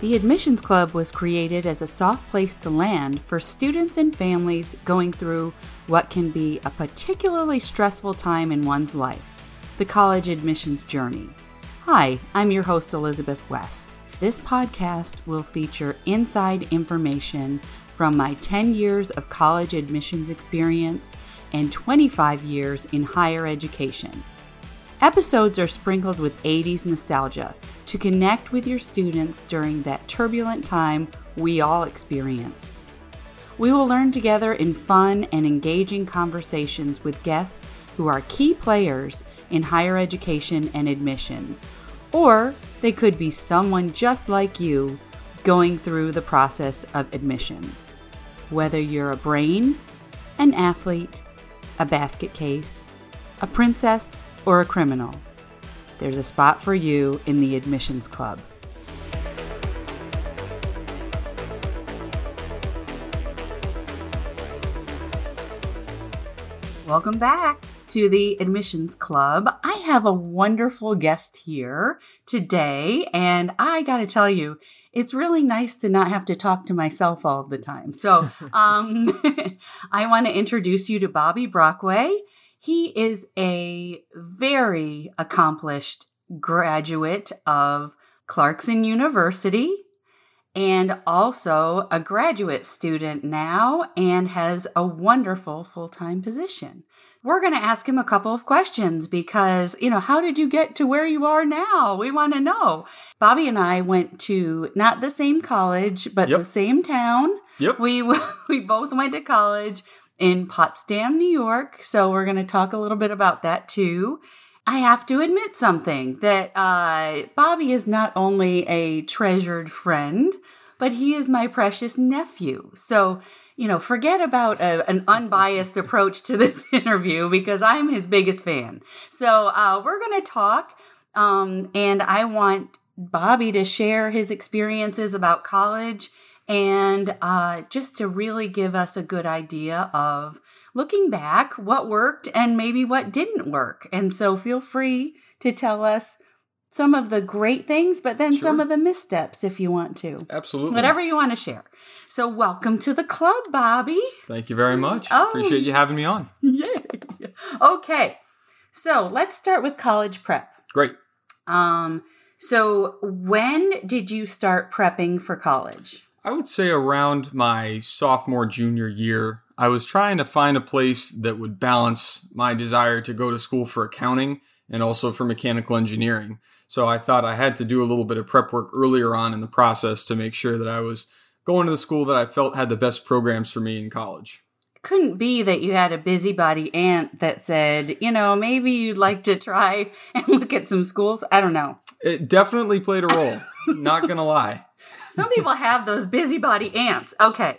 The Admissions Club was created as a soft place to land for students and families going through what can be a particularly stressful time in one's life the college admissions journey. Hi, I'm your host, Elizabeth West. This podcast will feature inside information from my 10 years of college admissions experience and 25 years in higher education. Episodes are sprinkled with 80s nostalgia to connect with your students during that turbulent time we all experienced. We will learn together in fun and engaging conversations with guests who are key players in higher education and admissions, or they could be someone just like you going through the process of admissions. Whether you're a brain, an athlete, a basket case, a princess, or a criminal, there's a spot for you in the Admissions Club. Welcome back to the Admissions Club. I have a wonderful guest here today, and I got to tell you, it's really nice to not have to talk to myself all the time. So, um, I want to introduce you to Bobby Brockway. He is a very accomplished graduate of Clarkson University and also a graduate student now and has a wonderful full time position. We're going to ask him a couple of questions because, you know, how did you get to where you are now? We want to know. Bobby and I went to not the same college, but Yep. the same town. Yep. We we both went to college in Potsdam, New York. So we're going to talk a little bit about that too. I have to admit something that uh, Bobby is not only a treasured friend, but he is my precious nephew. So, you know, forget about a, an unbiased approach to this interview because I'm his biggest fan. So, uh, we're going to talk, um, and I want Bobby to share his experiences about college and uh, just to really give us a good idea of looking back what worked and maybe what didn't work. And so feel free to tell us some of the great things, but then some of the missteps if you want to. Absolutely. Whatever you want to share. So welcome to the club, Bobby. Thank you very much. Oh. Appreciate you having me on. Yay. Okay. So let's start with college prep. Great. Um, so when did you start prepping for college? I would say around my sophomore, junior year, I was trying to find a place that would balance my desire to go to school for accounting and also for mechanical engineering. So I thought I had to do a little bit of prep work earlier on in the process to make sure that I was going to the school that I felt had the best programs for me in college. couldn't be that you had a busybody aunt that said, you know, maybe you'd like to try and look at some schools. I don't know. It definitely played a role, not gonna lie. Some people have those busybody aunts. Okay.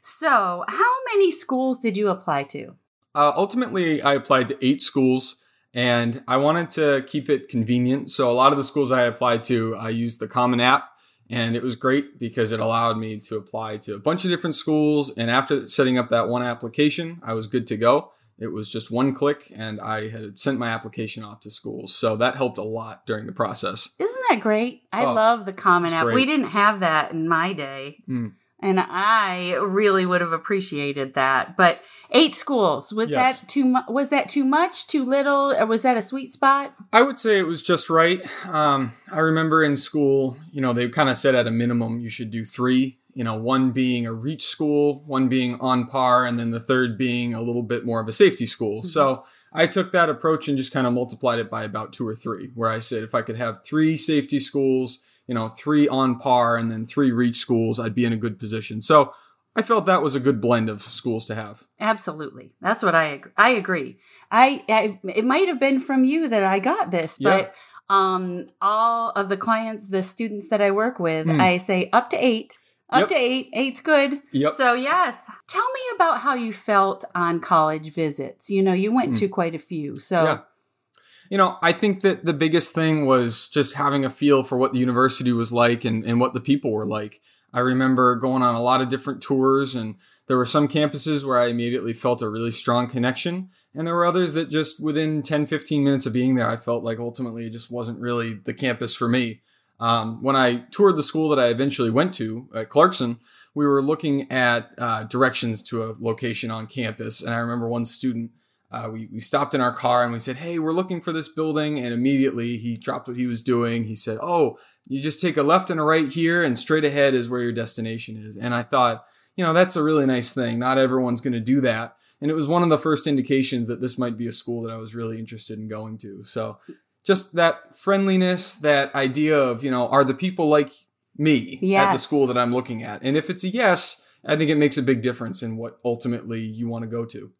So, how many schools did you apply to? Uh, ultimately, I applied to eight schools and I wanted to keep it convenient. So a lot of the schools I applied to, I used the Common App and it was great because it allowed me to apply to a bunch of different schools. And after setting up that one application, I was good to go. It was just one click and I had sent my application off to schools. So that helped a lot during the process. Isn't that great? I Oh, love the Common App. great. We didn't have that in my day. Mm. And I really would have appreciated that. But eight schools was Yes. that too much? Was that too much? Too little? Or was that a sweet spot? I would say it was just right. Um, I remember in school, you know, they kind of said at a minimum you should do three. You know, one being a reach school, one being on par, and then the third being a little bit more of a safety school. So I took that approach and just kind of multiplied it by about two or three, where I said if I could have three safety schools, you know, three on par, and then three reach schools, I'd be in a good position. So I felt that was a good blend of schools to have. Absolutely. That's what I ag- I agree. I, I it might have been from you that I got this, Yeah. but um all of the clients, the students that I work with, Hmm. I say up to 8. Up Yep. to 8. 8's good. Yep. So, yes. Tell me about how you felt on college visits. You know, you went Hmm. to quite a few. So, Yeah. You know, I think that the biggest thing was just having a feel for what the university was like and, and what the people were like. I remember going on a lot of different tours, and there were some campuses where I immediately felt a really strong connection. And there were others that just within 10, 15 minutes of being there, I felt like ultimately it just wasn't really the campus for me. Um, when I toured the school that I eventually went to at Clarkson, we were looking at uh, directions to a location on campus, and I remember one student. Uh, we, we stopped in our car and we said, Hey, we're looking for this building. And immediately he dropped what he was doing. He said, Oh, you just take a left and a right here, and straight ahead is where your destination is. And I thought, you know, that's a really nice thing. Not everyone's going to do that. And it was one of the first indications that this might be a school that I was really interested in going to. So just that friendliness, that idea of, you know, are the people like me Yes. at the school that I'm looking at? And if it's a yes, I think it makes a big difference in what ultimately you want to go to.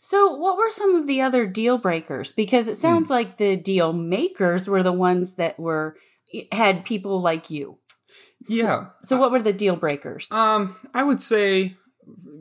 So, what were some of the other deal breakers? Because it sounds like the deal makers were the ones that were had people like you. So- Yeah. So, what were the deal breakers? Um, I would say,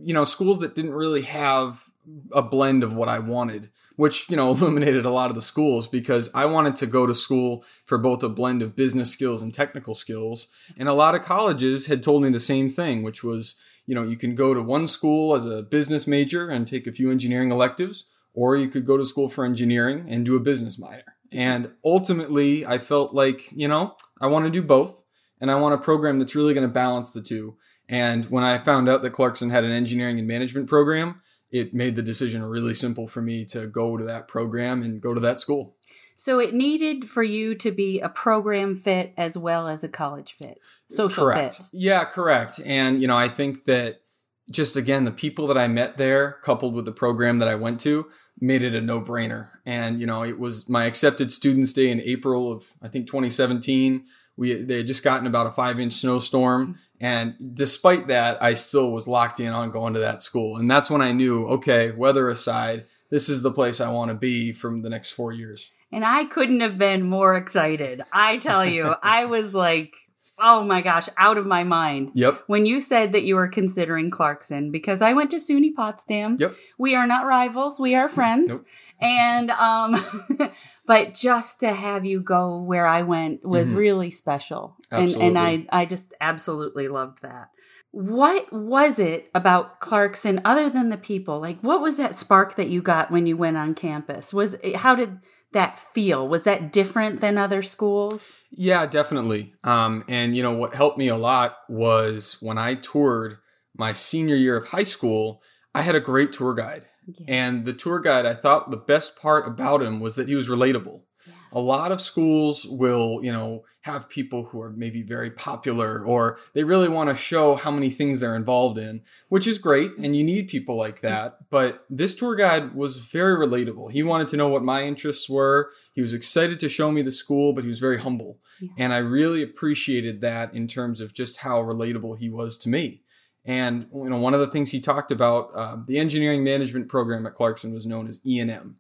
you know, schools that didn't really have a blend of what I wanted, which, you know, eliminated a lot of the schools because I wanted to go to school for both a blend of business skills and technical skills. And a lot of colleges had told me the same thing, which was, you know, you can go to one school as a business major and take a few engineering electives, or you could go to school for engineering and do a business minor. And ultimately, I felt like, you know, I want to do both and I want a program that's really going to balance the two. And when I found out that Clarkson had an engineering and management program, it made the decision really simple for me to go to that program and go to that school. so, it needed for you to be a program fit as well as a college fit, social correct. fit. Yeah, correct. And, you know, I think that just again, the people that I met there, coupled with the program that I went to, made it a no brainer. And, you know, it was my accepted students day in April of, I think, 2017. We, they had just gotten about a five inch snowstorm. And despite that, I still was locked in on going to that school. And that's when I knew, okay, weather aside, this is the place I want to be from the next four years. And I couldn't have been more excited. I tell you, I was like, oh my gosh, out of my mind. Yep. When you said that you were considering Clarkson, because I went to SUNY Potsdam. Yep. We are not rivals, we are friends. Nope. And um but just to have you go where I went was Mhm. really special. And and I I just absolutely loved that. What was it about Clarkson other than the people? Like what was that spark that you got when you went on campus? Was how did that feel? Was that different than other schools? Yeah, definitely. Um, and you know what helped me a lot was when I toured my senior year of high school. I had a great tour guide, and the tour guide. I thought the best part about him was that he was relatable. A lot of schools will, you know, have people who are maybe very popular or they really want to show how many things they're involved in, which is great. Mm-hmm. And you need people like mm-hmm. that. But this tour guide was very relatable. He wanted to know what my interests were. He was excited to show me the school, but he was very humble. Yeah. And I really appreciated that in terms of just how relatable he was to me. And you know, one of the things he talked about, uh, the engineering management program at Clarkson was known as E and M,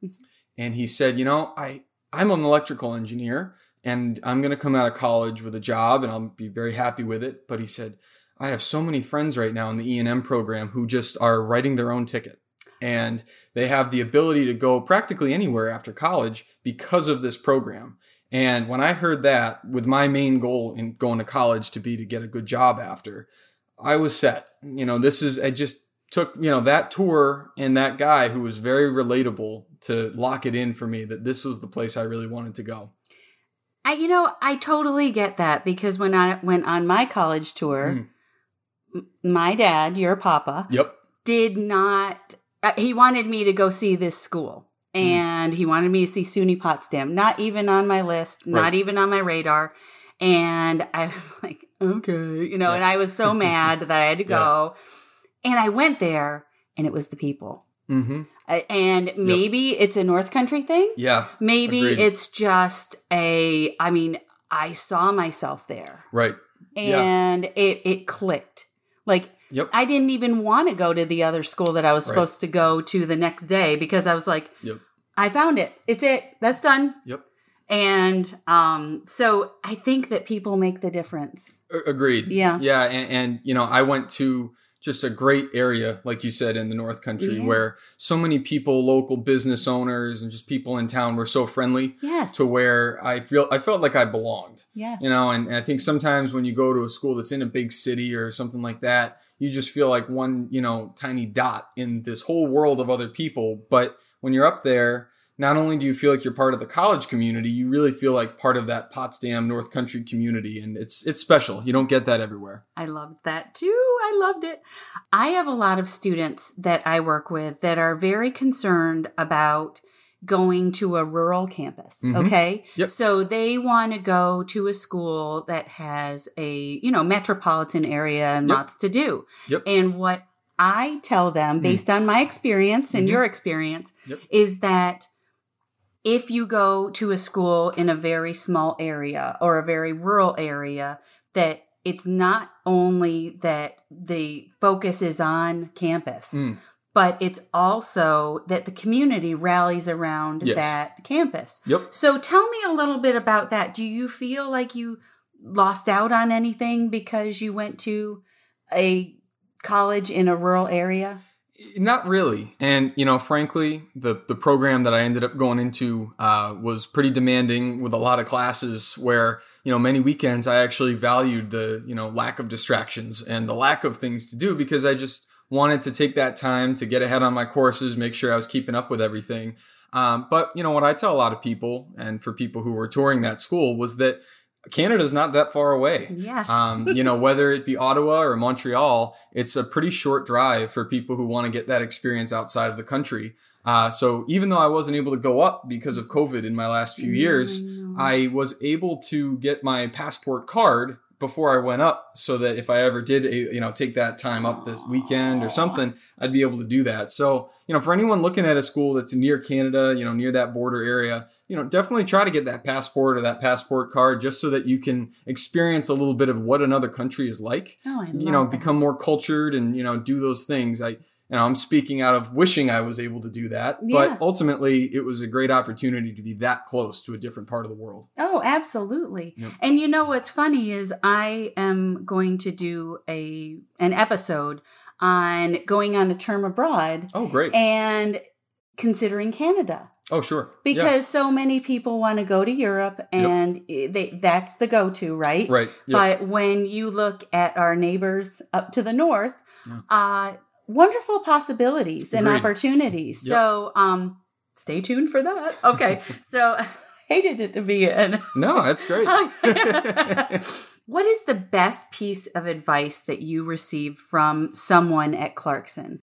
and he said, you know, I I'm an electrical engineer, and I'm going to come out of college with a job, and I'll be very happy with it. But he said, I have so many friends right now in the E and M program who just are writing their own ticket, and they have the ability to go practically anywhere after college because of this program. And when I heard that, with my main goal in going to college to be to get a good job after, I was set. You know, this is, I just took, you know, that tour and that guy who was very relatable to lock it in for me that this was the place I really wanted to go. I you know, I totally get that because when I went on my college tour, Mm. my dad, your papa, Yep. did not uh, he wanted me to go see this school Mm. and he wanted me to see SUNY Potsdam, not even on my list, not even on my radar. And I was like, okay, you know, Yeah. and I was so mad that I had to go. And I went there and it was the people. Mm-hmm. Uh, And maybe it's a North Country thing. Yeah. Maybe Agreed. it's just a, I mean, I saw myself there Right. Yeah. and it, it clicked. Like, Yep. I didn't even want to go to the other school that I was Right. supposed to go to the next day because I was like, Yep. I found it. It's it. That's done. Yep. And um, so I think that people make the difference. Agreed. Yeah. Yeah. And, and, you know, I went to just a great area, like you said, in the North Country Yeah. where so many people, local business owners and just people in town were so friendly Yes. to where I feel, I felt like I belonged. Yeah. you know and, and i think sometimes when you go to a school that's in a big city or something like that you just feel like one you know tiny dot in this whole world of other people but when you're up there not only do you feel like you're part of the college community, you really feel like part of that Potsdam North Country community, and it's it's special. You don't get that everywhere. I loved that too. I loved it. I have a lot of students that I work with that are very concerned about going to a rural campus. Mhm. Okay. Yep. So they want to go to a school that has a, you know, metropolitan area and Yep. lots to do. Yep. And what I tell them, Mm. based on my experience and Mhm. your experience, is that if you go to a school in a very small area or a very rural area, that it's not only that the focus is on campus, Mm. but it's also that the community rallies around Yes. that campus. Yep. So tell me a little bit about that. Do you feel like you lost out on anything because you went to a college in a rural area? Not really. And, you know, frankly, the, the program that I ended up going into uh, was pretty demanding with a lot of classes where, you know, many weekends I actually valued the, you know, lack of distractions and the lack of things to do because I just wanted to take that time to get ahead on my courses, make sure I was keeping up with everything. Um, but, you know, what I tell a lot of people and for people who were touring that school was that Canada's not that far away. Yes. Um, you know, whether it be Ottawa or Montreal, it's a pretty short drive for people who want to get that experience outside of the country. Uh, so even though I wasn't able to go up because of COVID in my last few years, Mm. I was able to get my passport card before I went up so that if I ever did, eh, you know, take that time up this weekend or something, I'd be able to do that. So, you know, for anyone looking at a school that's near Canada, you know, near that border area, you know, definitely try to get that passport or that passport card just so that you can experience a little bit of what another country is like. Oh, I You know, that. become more cultured and, you know, do those things. I, you know, I'm speaking out of wishing I was able to do that, Yeah. but ultimately it was a great opportunity to be that close to a different part of the world. Oh, absolutely. Yep. And you know what's funny is I am going to do a an episode on going on a term abroad Oh, great. and considering Canada oh, sure. Yeah. because so many people want to go to Europe and they that's the go-to, right? Right. Yep. But when you look at our neighbors up to the north, Yeah. uh, wonderful possibilities and Agreed. opportunities. Yep. So, um, stay tuned for that. Okay, so hated it to be in. no, that's great. what is the best piece of advice that you received from someone at Clarkson?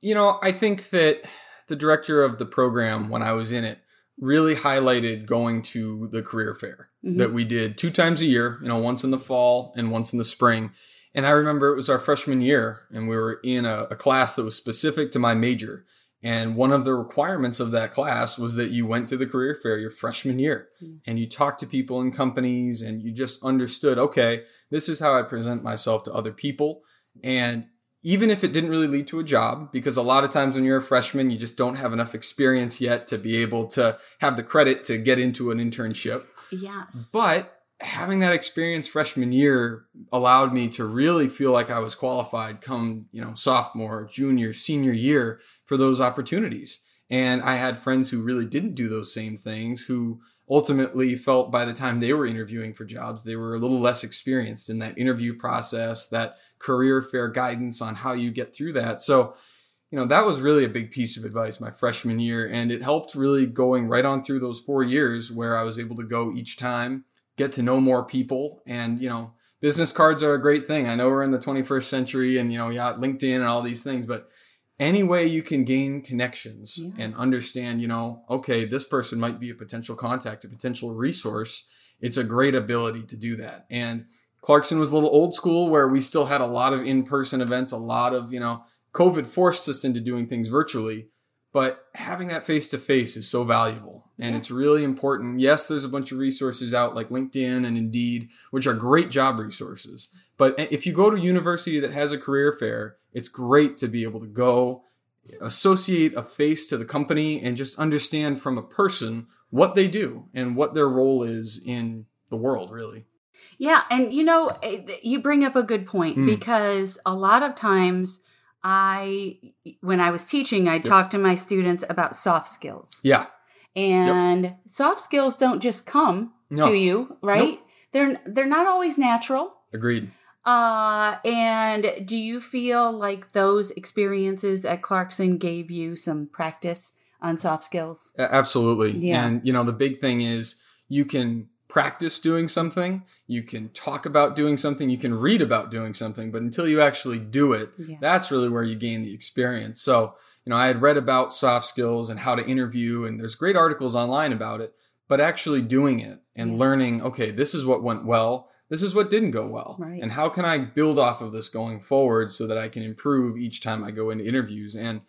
you know, I think that the director of the program, when I was in it, really highlighted going to the career fair Mhm. that we did two times a year, you know, once in the fall and once in the spring. And I remember it was our freshman year, and we were in a, a class that was specific to my major. And one of the requirements of that class was that you went to the career fair your freshman year Mm. and you talked to people in companies and you just understood, okay, this is how I present myself to other people. And even if it didn't really lead to a job, because a lot of times when you're a freshman, you just don't have enough experience yet to be able to have the credit to get into an internship. Yes. But having that experience freshman year allowed me to really feel like I was qualified come, you know, sophomore, junior, senior year for those opportunities. And I had friends who really didn't do those same things who ultimately felt by the time they were interviewing for jobs, they were a little less experienced in that interview process, that career fair guidance on how you get through that. So, you know, that was really a big piece of advice my freshman year. And it helped really going right on through those four years where I was able to go each time, get to know more people. And, you know, business cards are a great thing. I know we're in the 21st century and, you know, you got LinkedIn and all these things, but any way you can gain connections Yeah. and understand, you know, okay, this person might be a potential contact, a potential resource. It's a great ability to do that. And Clarkson was a little old school where we still had a lot of in-person events, a lot of, you know, COVID forced us into doing things virtually, but having that face to face is so valuable and Yeah. it's really important. Yes, there's a bunch of resources out like LinkedIn and Indeed, which are great job resources. But if you go to a university that has a career fair, it's great to be able to go associate a face to the company and just understand from a person what they do and what their role is in the world, really. Yeah, and you know, you bring up a good point Mm. because a lot of times I when I was teaching, I talked to my students about soft skills. Yeah. And soft skills don't just come No. to you, right? Nope. They're they're not always natural. Agreed. Uh and do you feel like those experiences at Clarkson gave you some practice on soft skills. Absolutely. Yeah. And, you know, the big thing is you can practice doing something, you can talk about doing something, you can read about doing something, but until you actually do it, Yeah. that's really where you gain the experience. So, you know, I had read about soft skills and how to interview, and there's great articles online about it, but actually doing it and Yeah. learning, okay, this is what went well. This is what didn't go well. Right. And how can I build off of this going forward so that I can improve each time I go into interviews? And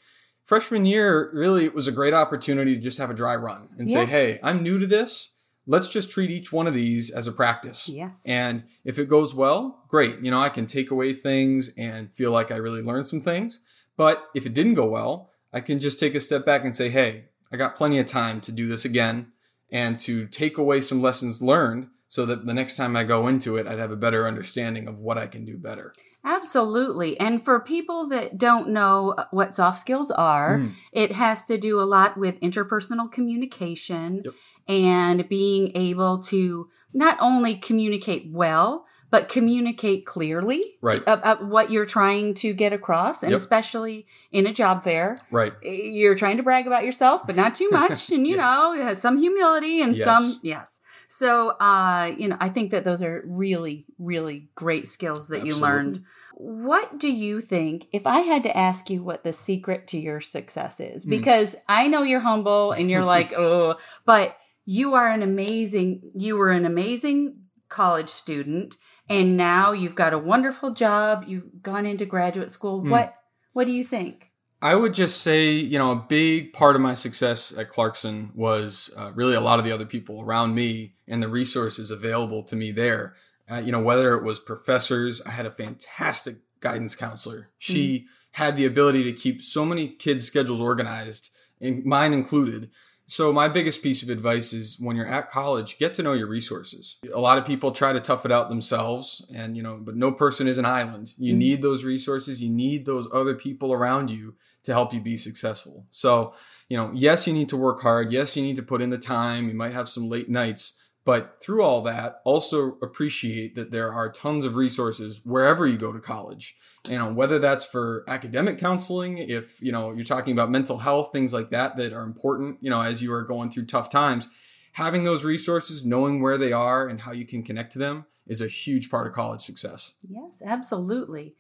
freshman year, really, it was a great opportunity to just have a dry run and say, hey, I'm new to this. Let's just treat each one of these as a practice. Yes. And if it goes well, great. You know, I can take away things and feel like I really learned some things. But if it didn't go well, I can just take a step back and say, hey, I got plenty of time to do this again and to take away some lessons learned so that the next time I go into it, I'd have a better understanding of what I can do better. Absolutely. And for people that don't know what soft skills are, Mm. it has to do a lot with interpersonal communication Yep. And being able to not only communicate well, but communicate clearly Right. about what you're trying to get across. And Yep. especially in a job fair, Right. you're trying to brag about yourself, but not too much. And, you Yes. know, some humility and Yes. some, yes. So, uh, you know, I think that those are really, really great skills that you learned. What do you think, if I had to ask you what the secret to your success is? Hmm. Because I know you're humble and you're like, oh, but you are an amazing, you were an amazing college student and now you've got a wonderful job. You've gone into graduate school. Hmm. What, what do you think? I would just say, you know, a big part of my success at Clarkson was uh, really a lot of the other people around me and the resources available to me there. Uh, you know, whether it was professors, I had a fantastic guidance counselor. She had the ability to keep so many kids' schedules organized, and mine included. So my biggest piece of advice is when you're at college, get to know your resources. A lot of people try to tough it out themselves and you know, but no person is an island. You Mhm. need those resources, you need those other people around you to help you be successful. So, you know, yes, you need to work hard. Yes, you need to put in the time. You might have some late nights, but through all that, also appreciate that there are tons of resources wherever you go to college. You know, whether that's for academic counseling, if, you know, you're talking about mental health, things like that that are important, you know, as you are going through tough times, having those resources, knowing where they are and how you can connect to them is a huge part of college success. Yes, absolutely.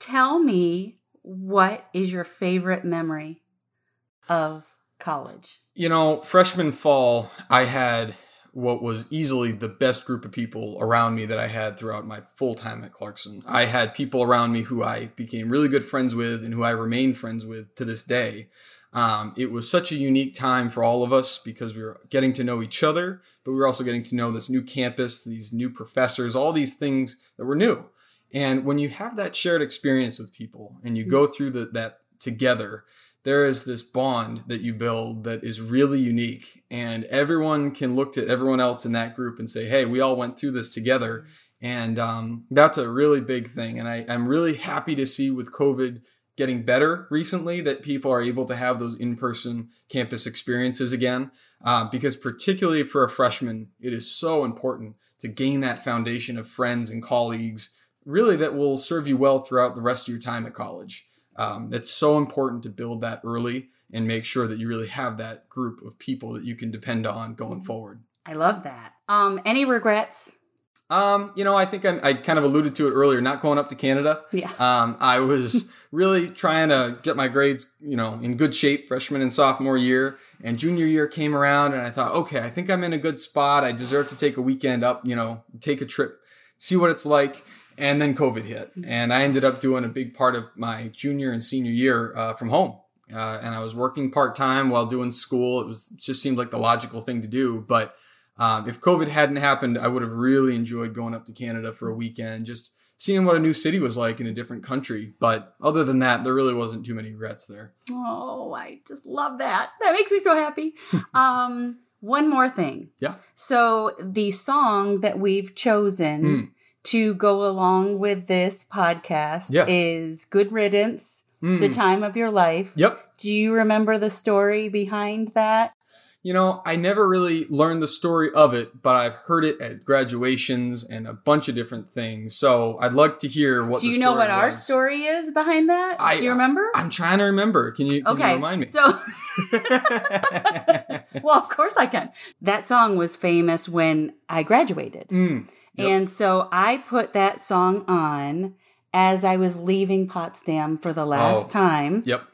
Tell me what is your favorite memory of college? You know, freshman fall, I had what was easily the best group of people around me that I had throughout my full time at Clarkson. I had people around me who I became really good friends with and who I remain friends with to this day. Um, it was such a unique time for all of us because we were getting to know each other, but we were also getting to know this new campus, these new professors, all these things that were new. And when you have that shared experience with people and you go through the, that together, there is this bond that you build that is really unique. And everyone can look to everyone else in that group and say, hey, we all went through this together. And um, that's a really big thing. And I, I'm really happy to see with COVID getting better recently that people are able to have those in person campus experiences again. Uh, because, particularly for a freshman, it is so important to gain that foundation of friends and colleagues, really, that will serve you well throughout the rest of your time at college. Um, it's so important to build that early and make sure that you really have that group of people that you can depend on going forward. I love that. Um, any regrets? Um, you know, I think I'm, I kind of alluded to it earlier, not going up to Canada. Yeah. Um, I was really trying to get my grades, you know, in good shape freshman and sophomore year. And junior year came around and I thought, okay, I think I'm in a good spot. I deserve to take a weekend up, you know, take a trip, see what it's like. And then COVID hit. And I ended up doing a big part of my junior and senior year uh, from home. Uh, and I was working part time while doing school. It was just seemed like the logical thing to do. But um, if COVID hadn't happened, I would have really enjoyed going up to Canada for a weekend, just seeing what a new city was like in a different country. But other than that, there really wasn't too many regrets there. Oh, I just love that. That makes me so happy. um, one more thing. Yeah. So the song that we've chosen Mm. To go along with this podcast Yeah. is Good Riddance, Mm. The Time of Your Life. Yep. Do you remember the story behind that? you know, I never really learned the story of it, but I've heard it at graduations and a bunch of different things. So I'd like to hear what. Do you know what story our story is behind that? I- Do you remember? I'm trying to remember. Can you, can you okay. remind me? So, well, of course I can. That song was famous when I graduated. Mm, Yep. And so I put that song on as I was leaving Potsdam for the last Oh. time. yep.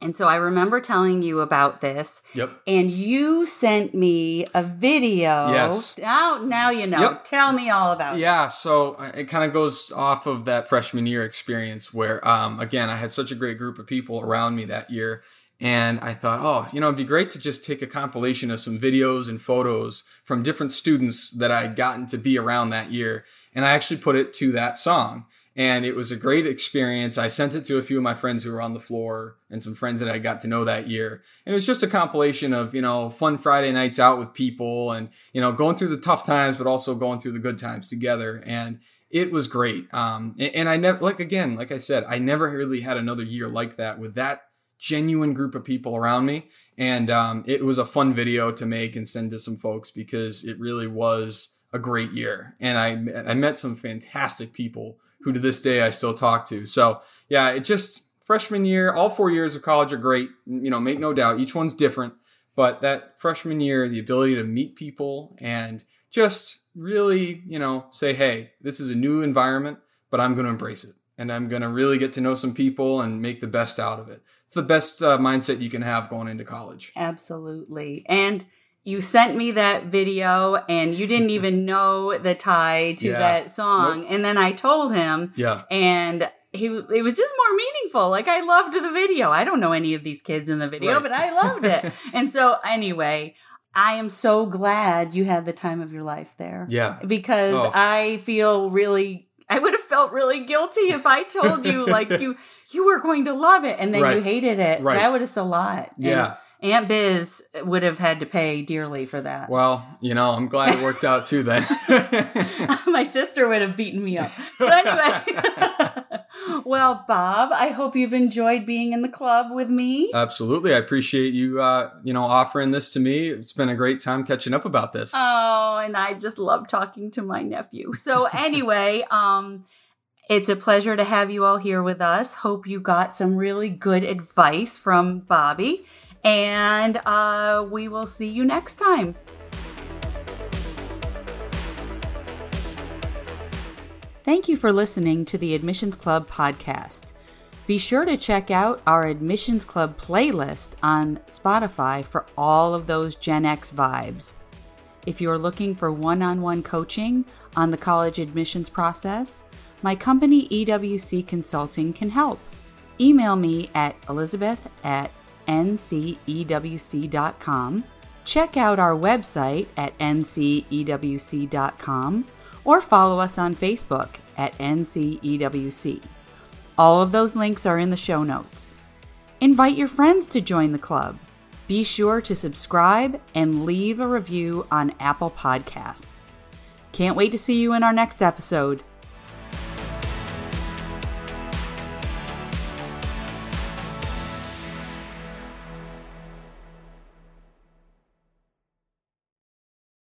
And so I remember telling you about this. Yep. And you sent me a video. Yes. Now, now you know. Yep. Tell me all about it. Yeah, so uh, it kind of goes off of that freshman year experience where, um, again, I had such a great group of people around me that year. And I thought, oh, you know, it'd be great to just take a compilation of some videos and photos from different students that I'd gotten to be around that year. And I actually put it to that song. And it was a great experience. I sent it to a few of my friends who were on the floor and some friends that I got to know that year. And it was just a compilation of, you know, fun Friday nights out with people and, you know, going through the tough times, but also going through the good times together. And it was great. Um, and, I never, like, again, like I said, I never really had another year like that with that genuine group of people around me. And um, it was a fun video to make and send to some folks because it really was a great year. And I, I met some fantastic people who to this day I still talk to. So yeah, it just freshman year, all four years of college are great. You know, make no doubt, each one's different. But that freshman year, the ability to meet people and just really, you know, say, hey, this is a new environment, but I'm going to embrace it. And I'm going to really get to know some people and make the best out of it. It's the best uh, mindset you can have going into college. Absolutely. And you sent me that video and you didn't even know the tie to Yeah. that song. And then I told him Yeah. and he it was just more meaningful. Like I loved the video. I don't know any of these kids in the video, Right. but I loved it. and so anyway, I am so glad you had the time of your life there. Yeah. Because Oh. I feel really I would have felt really guilty if I told you like you you were going to love it and then you hated it. Right. That would have a lot. And Yeah. Aunt Biz would have had to pay dearly for that. Well, you know, I'm glad it worked out too then. My sister would have beaten me up. So anyway, well, Bob, I hope you've enjoyed being in the club with me. Absolutely. I appreciate you, uh, you know, offering this to me. It's been a great time catching up about this. Oh, and I just love talking to my nephew. So anyway, um it's a pleasure to have you all here with us. Hope you got some really good advice from Bobby. And uh, we will see you next time. Thank you for listening to the Admissions Club podcast. Be sure to check out our Admissions Club playlist on Spotify for all of those Gen X vibes. If you're looking for one on one coaching on the college admissions process, my company EWC Consulting can help. Email me at elizabeth at ncewc.com. Check out our website at ncewc.com or follow us on Facebook at ncewc. All of those links are in the show notes. Invite your friends to join the club. Be sure to subscribe and leave a review on Apple Podcasts. Can't wait to see you in our next episode.